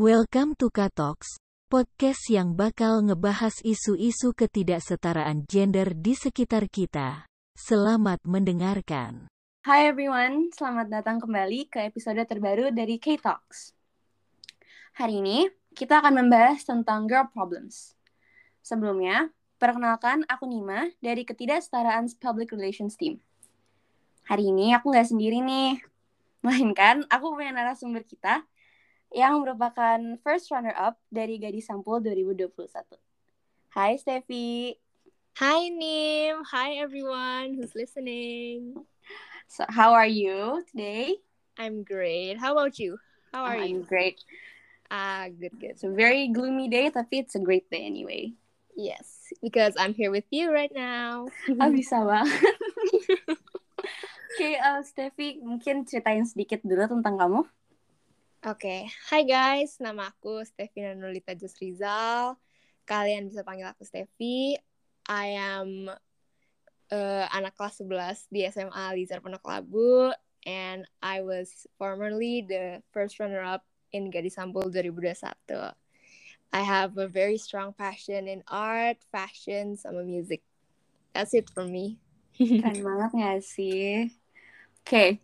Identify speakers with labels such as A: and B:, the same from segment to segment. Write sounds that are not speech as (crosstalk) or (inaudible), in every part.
A: Welcome to Katox, podcast yang bakal ngebahas isu-isu ketidaksetaraan gender di sekitar kita. Selamat mendengarkan.
B: Hai everyone, selamat datang kembali ke episode terbaru dari K-Talks. Hari ini, kita akan membahas tentang girl problems. Sebelumnya, perkenalkan aku Nima dari Ketidaksetaraan Public Relations Team. Hari ini aku nggak sendiri nih, melainkan aku punya narasumber kita yang merupakan first runner-up dari Gadis Sampul 2021. Hai Steffi.
C: Hi Nim. Hi everyone who's listening.
B: So, how are you today?
C: I'm great. How about you? How are
B: Oh,
C: you?
B: I'm great.
C: Ah, good, good.
B: It's a very gloomy day, tapi it's a great day anyway.
C: Yes, because I'm here with you right now. (laughs)
B: Ah, bisa banget. (laughs) Oke, eh, Steffi, mungkin ceritain sedikit dulu tentang kamu.
C: Oke, Hi guys. Nama aku Steffi Nolita Jus Rizal. Kalian bisa panggil aku Steffi. I am eh, anak kelas 11 di SMA Lizar Pondok Labu and I was formerly the first runner-up in Gadis Sampul 2021. I have a very strong passion in art, fashion, sama music. That's it for me.
B: Keren banget gak sih? Oke,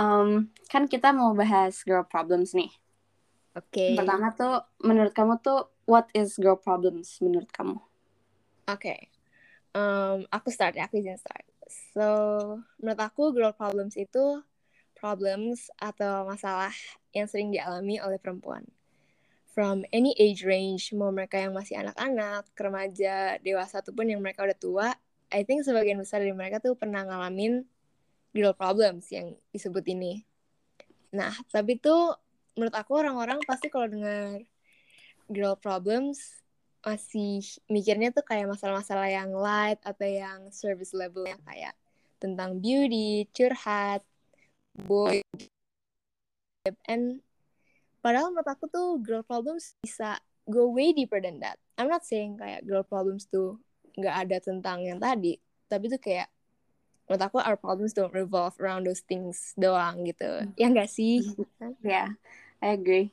B: em, kan kita mau bahas girl problems nih.
C: Oke.
B: Pertama tuh, menurut kamu tuh, what is girl problems menurut kamu?
C: Oke. Um, aku start ya, aku izin start. So, menurut aku girl problems itu problems atau masalah yang sering dialami oleh perempuan. From any age range, mau mereka yang masih anak-anak, remaja, dewasa ataupun yang mereka udah tua, I think sebagian besar dari mereka tuh pernah ngalamin girl problems yang disebut ini. Nah, tapi tuh menurut aku orang-orang pasti kalau dengar girl problems masih mikirnya tuh kayak masalah-masalah yang light atau yang service level yang kayak tentang beauty, curhat, boy, and padahal menurut aku tuh girl problems bisa go way deeper than that. I'm not saying kayak girl problems tuh nggak ada tentang yang tadi, tapi tuh kayak menurut aku our problems don't revolve around those things doang gitu. Ya nggak sih?
B: Ya, I agree.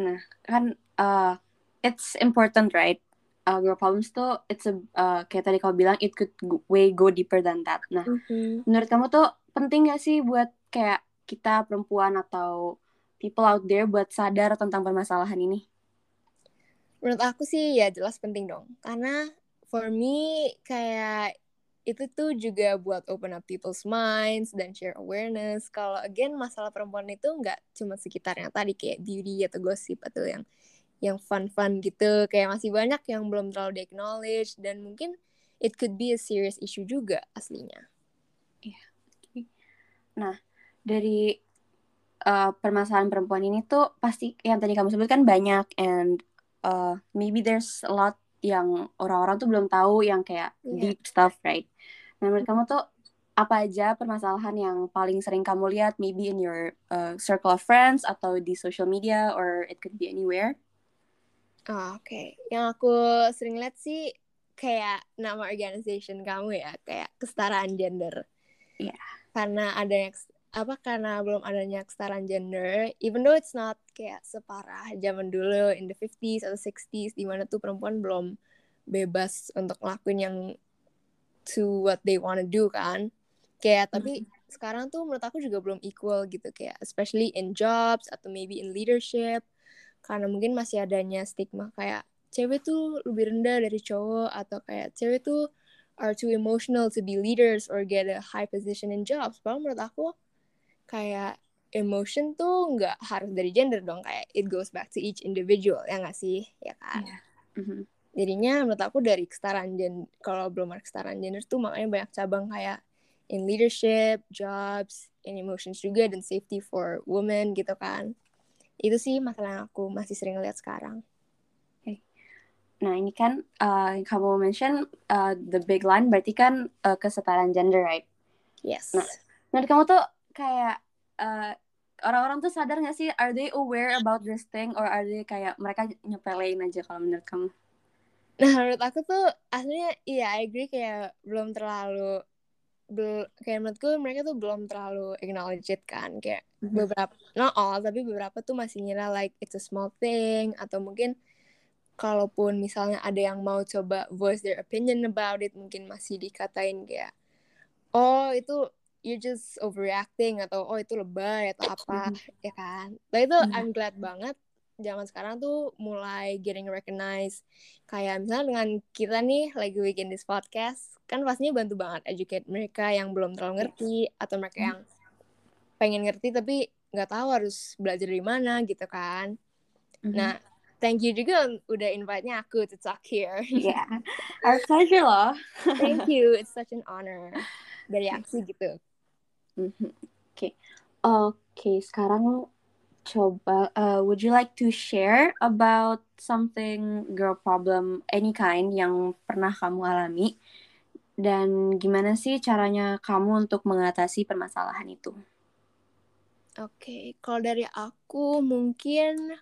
B: Nah, kan uh, it's important, right? Uh, girl problems tuh, it's a, uh, kayak tadi kamu bilang, it could go- way go deeper than that. Nah,
C: Mhm.
B: menurut kamu tuh penting gak sih buat kayak kita perempuan atau people out there buat sadar tentang permasalahan ini?
C: Menurut aku sih ya jelas penting dong. Karena for me kayak itu tuh juga buat open up people's minds dan share awareness. Kalau again masalah perempuan itu nggak cuma sekitar yang tadi kayak beauty atau gosip atau yang yang fun-fun gitu. Kayak masih banyak yang belum terlalu di acknowledge dan mungkin it could be a serious issue juga aslinya.
B: Dari uh, permasalahan perempuan ini tuh pasti yang tadi kamu sebutkan banyak and uh, maybe there's a lot yang orang-orang tuh belum tahu yang kayak
C: Iya.
B: deep stuff, right? Nah, menurut kamu tuh apa aja permasalahan yang paling sering kamu lihat maybe in your uh, circle of friends atau di social media or it could be anywhere?
C: Ah, Oke, yang aku sering lihat sih kayak nama organization kamu ya, kayak kesetaraan gender.
B: Iya.
C: Karena adanya kes- apa karena belum adanya kesetaraan gender, even though it's not kayak separah zaman dulu in the 50s atau 60s di mana tuh perempuan belum bebas untuk ngelakuin yang to what they wanna do kan. Kayak tapi sekarang tuh menurut aku juga belum equal gitu kayak especially in jobs atau maybe in leadership karena mungkin masih adanya stigma kayak cewek tuh lebih rendah dari cowok atau kayak cewek tuh are too emotional to be leaders or get a high position in jobs. Padahal menurut aku kayak emotion tuh nggak harus dari gender dong kayak it goes back to each individual ya nggak sih ya kan.
B: Iya. Mhm.
C: Jadinya menurut aku dari kesetaraan gender kalau belum ada kesetaraan gender tuh makanya banyak cabang kayak in leadership, jobs, in emotions juga dan safety for women gitu kan. Itu sih masalah yang aku masih sering lihat sekarang.
B: Nah, ini kan uh, kamu mention uh, the big line berarti kan uh, kesetaraan gender, right?
C: Yes.
B: Nah, Menurut kamu tuh kayak uh, orang-orang tuh sadar gak sih are they aware about this thing or are they kayak mereka nyepelein aja kalau menurut kamu?
C: Nah, menurut aku tuh aslinya iya I agree kayak belum terlalu bel kayak menurutku mereka tuh belum terlalu acknowledge it kan kayak
B: Mhm.
C: beberapa not all tapi beberapa tuh masih ngira like it's a small thing atau mungkin kalaupun misalnya ada yang mau coba voice their opinion about it mungkin masih dikatain kayak oh itu you just overreacting atau oh itu lebay atau apa ya kan? Tapi itu
B: Mhm.
C: I'm glad banget zaman sekarang tuh mulai getting recognized. Kayak misalnya dengan kita nih lagi bikin this podcast kan pastinya bantu banget educate mereka yang belum terlalu ngerti atau mereka yang pengen ngerti tapi nggak tahu harus belajar di mana gitu kan.
B: Mhm.
C: nah thank you juga udah invite-nya aku to talk here.
B: Yeah, our pleasure loh.
C: thank you. It's such an honor. Dari aku gitu.
B: Oke, oke. Sekarang coba, uh, would you like to share about something girl problem any kind yang pernah kamu alami? Dan gimana sih caranya kamu untuk mengatasi permasalahan itu?
C: Oke, kalau dari aku mungkin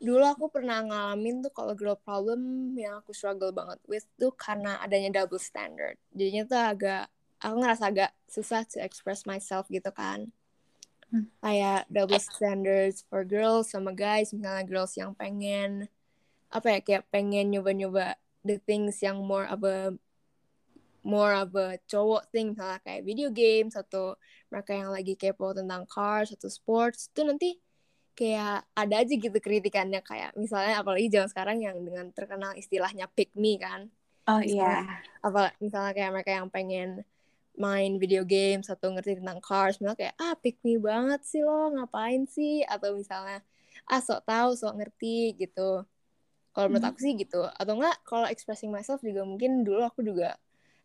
C: dulu aku pernah ngalamin tuh kalau girl problem yang aku struggle banget with tuh karena adanya double standard. Jadinya tuh agak aku ngerasa agak susah to express myself gitu kan.
B: Hmm.
C: Kayak double standards for girls sama guys, misalnya girls yang pengen apa ya kayak pengen nyoba-nyoba the things yang more of a more of a cowok thing misalnya kayak video games atau mereka yang lagi kepo tentang cars atau sports itu nanti kayak ada aja gitu kritikannya kayak misalnya apalagi zaman sekarang yang dengan terkenal istilahnya pick me kan
B: Oh
C: Misalnya- apa misalnya kayak mereka yang pengen main video games atau ngerti tentang cars misalnya kayak ah pick me banget sih lo ngapain sih? Atau misalnya ah sok tahu sok ngerti gitu. Kalau menurut
B: Mhm.
C: aku sih gitu. Atau enggak kalau expressing myself juga mungkin dulu aku juga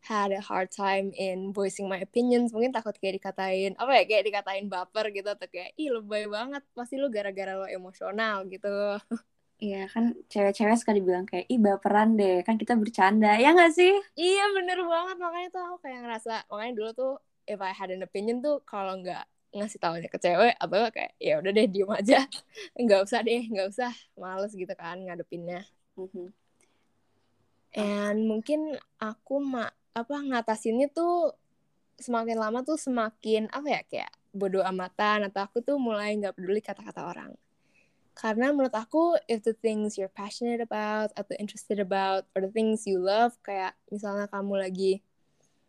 C: had a hard time in voicing my opinions. Mungkin takut kayak dikatain apa ya kayak dikatain baper gitu atau kayak ih lebay banget pasti lu gara-gara lo emosional gitu (laughs)
B: Iya kan cewek-cewek suka dibilang kayak ih baperan deh kan kita bercanda. Ya nggak sih?
C: Iya bener banget. Makanya tuh aku kayak ngerasa makanya dulu tuh if I had an opinion tuh kalau nggak ngasih tahunya ke cewek atau kayak ya udah deh diem aja. (laughs) Nggak usah deh nggak usah males gitu kan ngadepinnya.
B: Mhm.
C: and mungkin aku ma apa ngatasinnya tuh semakin lama tuh semakin apa ya kayak bodoh amatan atau aku tuh mulai nggak peduli kata-kata orang karena menurut aku if the things you're passionate about atau interested about or the things you love kayak misalnya kamu lagi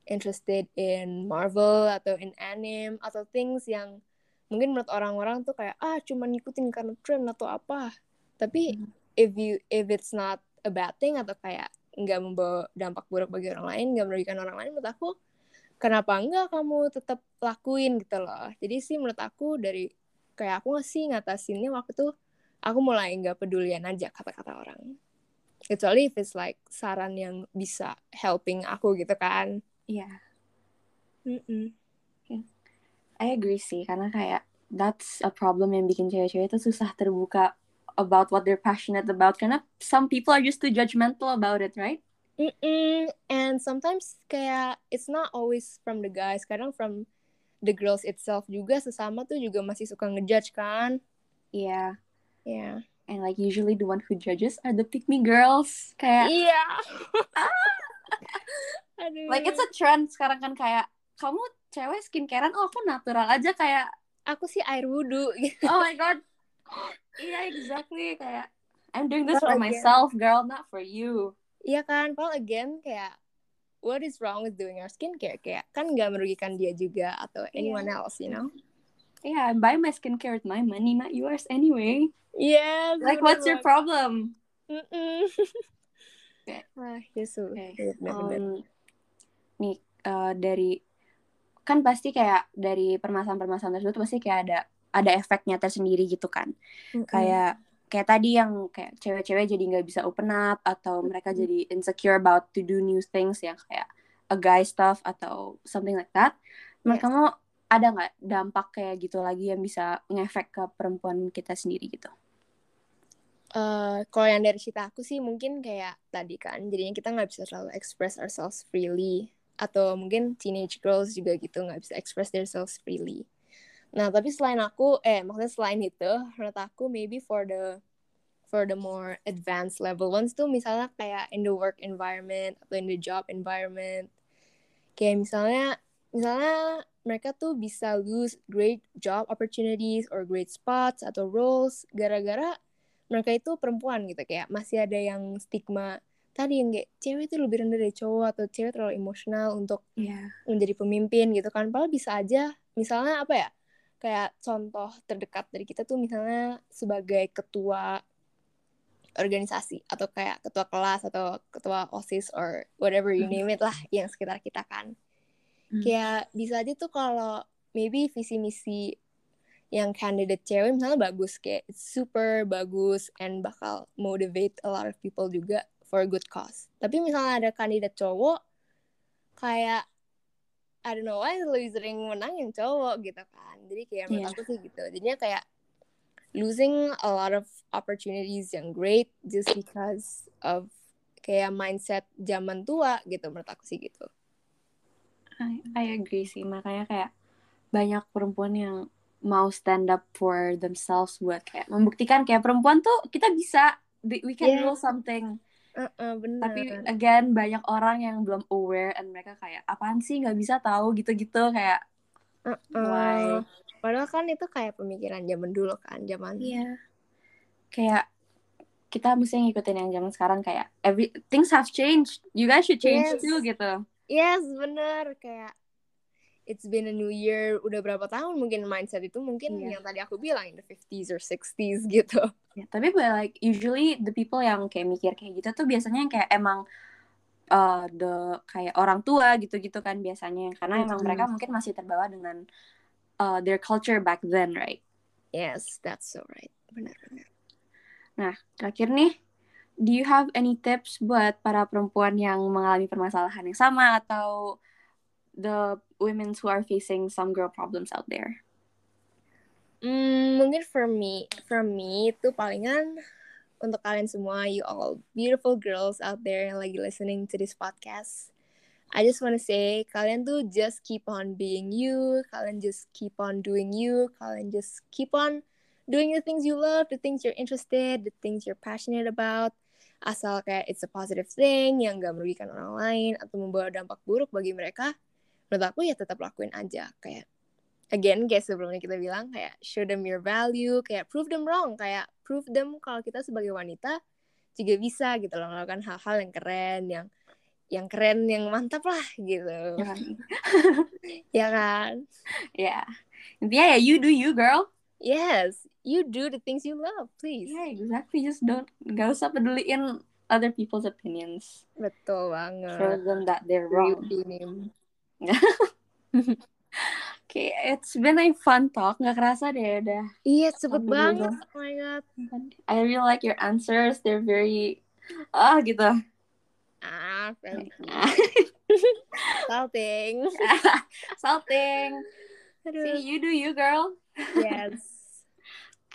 C: interested in Marvel atau in anime atau things yang mungkin menurut orang-orang tuh kayak ah cuma ngikutin karena trend atau apa tapi
B: Mhm.
C: if you if it's not a bad thing atau kayak nggak membawa dampak buruk bagi orang lain nggak merugikan orang lain menurut aku kenapa enggak kamu tetap lakuin gitu loh jadi sih menurut aku dari kayak aku sih ngatasinnya waktu itu aku mulai nggak pedulian aja kata-kata orang kecuali if it's like saran yang bisa helping aku gitu kan
B: Iya.
C: Mm-mm.
B: I agree sih karena kayak that's a problem yang bikin cewek-cewek itu susah terbuka about what they're passionate about karena some people are just too judgmental about it, right?
C: Mm-mm. And sometimes kayak it's not always from the guys, kadang from the girls itself juga sesama tuh juga masih suka ngejudge kan.
B: Yeah.
C: Ya.
B: And like usually the one who judges are the pick me girls. Kayak
C: Iya. (laughs) Aduh.
B: like it's a trend sekarang kan kayak kamu cewek skincarean oh aku natural aja kayak
C: aku sih air wudhu gitu. (laughs)
B: oh my god. Iya exactly kayak I'm doing this
C: Well,
B: for
C: again.
B: myself, girl, not for you.
C: Iya kan, padahal again kayak what is wrong with doing our skincare kayak kan nggak merugikan dia juga atau anyone else, you know?
B: Yeah, I'm buying my skincare with my money, not yours anyway.
C: Yes.
B: Like, what's your problem?
C: Mm-mm. (laughs)
B: Okay.
C: Wah, Yesus.
B: Okay. Um, nih uh, dari kan pasti kayak dari permasalahan-permasalahan tersebut pasti kayak ada ada efeknya tersendiri gitu kan.
C: Mm-mm.
B: Kayak kayak tadi yang kayak cewek-cewek jadi nggak bisa open up atau mereka
C: Mm-mm.
B: jadi insecure about to do new things yang kayak a guy stuff atau something like that. Menurut
C: Yes.
B: kamu ada nggak dampak kayak gitu lagi yang bisa ngefek ke perempuan kita sendiri gitu?
C: Eh, kalau yang dari cerita aku sih mungkin kayak tadi kan jadinya kita nggak bisa terlalu express ourselves freely atau mungkin teenage girls juga gitu nggak bisa express themselves freely nah tapi selain aku eh maksudnya selain itu menurut aku maybe for the for the more advanced level ones tuh misalnya kayak in the work environment atau in the job environment kayak misalnya misalnya mereka tuh bisa lose great job opportunities or great spots atau roles gara-gara mereka itu perempuan gitu. Kayak masih ada yang stigma tadi yang kayak cewek itu lebih rendah dari cowok atau cewek terlalu emosional untuk
B: Iya.
C: menjadi pemimpin gitu kan. Padahal bisa aja misalnya apa ya kayak contoh terdekat dari kita tuh misalnya sebagai ketua organisasi atau kayak ketua kelas atau ketua osis or whatever you name it lah yang sekitar kita kan
B: Hmm.
C: kayak bisa aja tuh kalau maybe visi misi yang candidate cewek misalnya bagus kayak super bagus and bakal motivate a lot of people juga for a good cause tapi misalnya ada kandidat cowok kayak I don't know why lebih sering menang yang cowok gitu kan jadi kayak menurut
B: Iya.
C: aku sih gitu jadinya kayak losing a lot of opportunities yang great just because of kayak mindset zaman tua gitu menurut aku sih gitu
B: I, I agree sih makanya kayak banyak perempuan yang mau stand up for themselves buat kayak membuktikan kayak perempuan tuh kita bisa we can
C: Yeah.
B: do something.
C: Uh benar
B: tapi again banyak orang yang belum aware and mereka kayak apaan sih? Nggak bisa tahu gitu-gitu kayak why?
C: Padahal kan itu kayak pemikiran zaman dulu kan, zaman
B: iya. Kayak kita mesti ngikutin yang zaman sekarang kayak every things have changed. You guys should change
C: Yes.
B: too gitu
C: Yes, bener kayak it's been a new year, udah berapa tahun mungkin mindset itu mungkin
B: Iya.
C: yang tadi aku bilang in the 50s or 60s (laughs) gitu.
B: Ya, tapi but like usually the people yang kayak mikir kayak gitu tuh biasanya yang kayak emang uh, the kayak orang tua gitu-gitu kan biasanya karena emang
C: Mhm.
B: mereka mungkin masih terbawa dengan uh, their culture back then, right?
C: Yes, that's so right. Benar-benar.
B: Nah, terakhir nih, do you have any tips buat para perempuan yang mengalami permasalahan yang sama atau the women who are facing some girl problems out there?
C: Hmm, mungkin for me, for me itu palingan untuk kalian semua, you all beautiful girls out there yang lagi listening to this podcast. I just wanna say, kalian tuh just keep on being you, kalian just keep on doing you, kalian just keep on doing the things you love, the things you're interested, the things you're passionate about. Asal kayak it's a positive thing yang gak merugikan orang lain atau membawa dampak buruk bagi mereka, menurut aku ya tetap lakuin aja. Kayak again kayak sebelumnya kita bilang kayak show them your value kayak prove them wrong kayak prove them kalau kita sebagai wanita juga bisa gitu loh melakukan hal-hal yang keren yang yang keren yang mantap lah gitu (laughs)
B: Ya kan?
C: ya
B: Ya. Intinya ya you do you, girl.
C: yes you do the things you love please
B: Yeah, exactly. Just don't gak usah peduliin other people's opinions.
C: betul
B: Show
C: banget
B: them that they're wrong. (laughs) Okay, it's been a fun talk. Nggak kerasa deh udah.
C: iya cepet
B: Sampai
C: banget oh my god
B: I really like your answers. They're very ah gitu.
C: ah (laughs) salting (laughs)
B: Salting. See, you do you, girl.
C: yes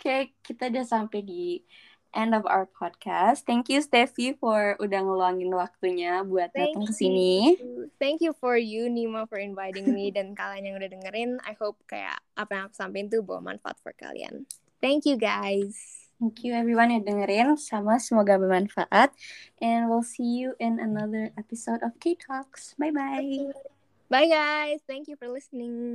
B: Oke, kita udah sampai di end of our podcast. Thank you Steffi for udah ngeluangin waktunya buat
C: Thank
B: datang ke sini.
C: Thank you for you Nima for inviting me dan kalian yang udah dengerin. I hope kayak apa yang aku sampaikan tuh bawa manfaat for kalian. Thank you guys.
B: Thank you everyone yang dengerin. Sama semoga bermanfaat. And we'll see you in another episode of K Talks. Bye bye.
C: Bye guys. Thank you for listening.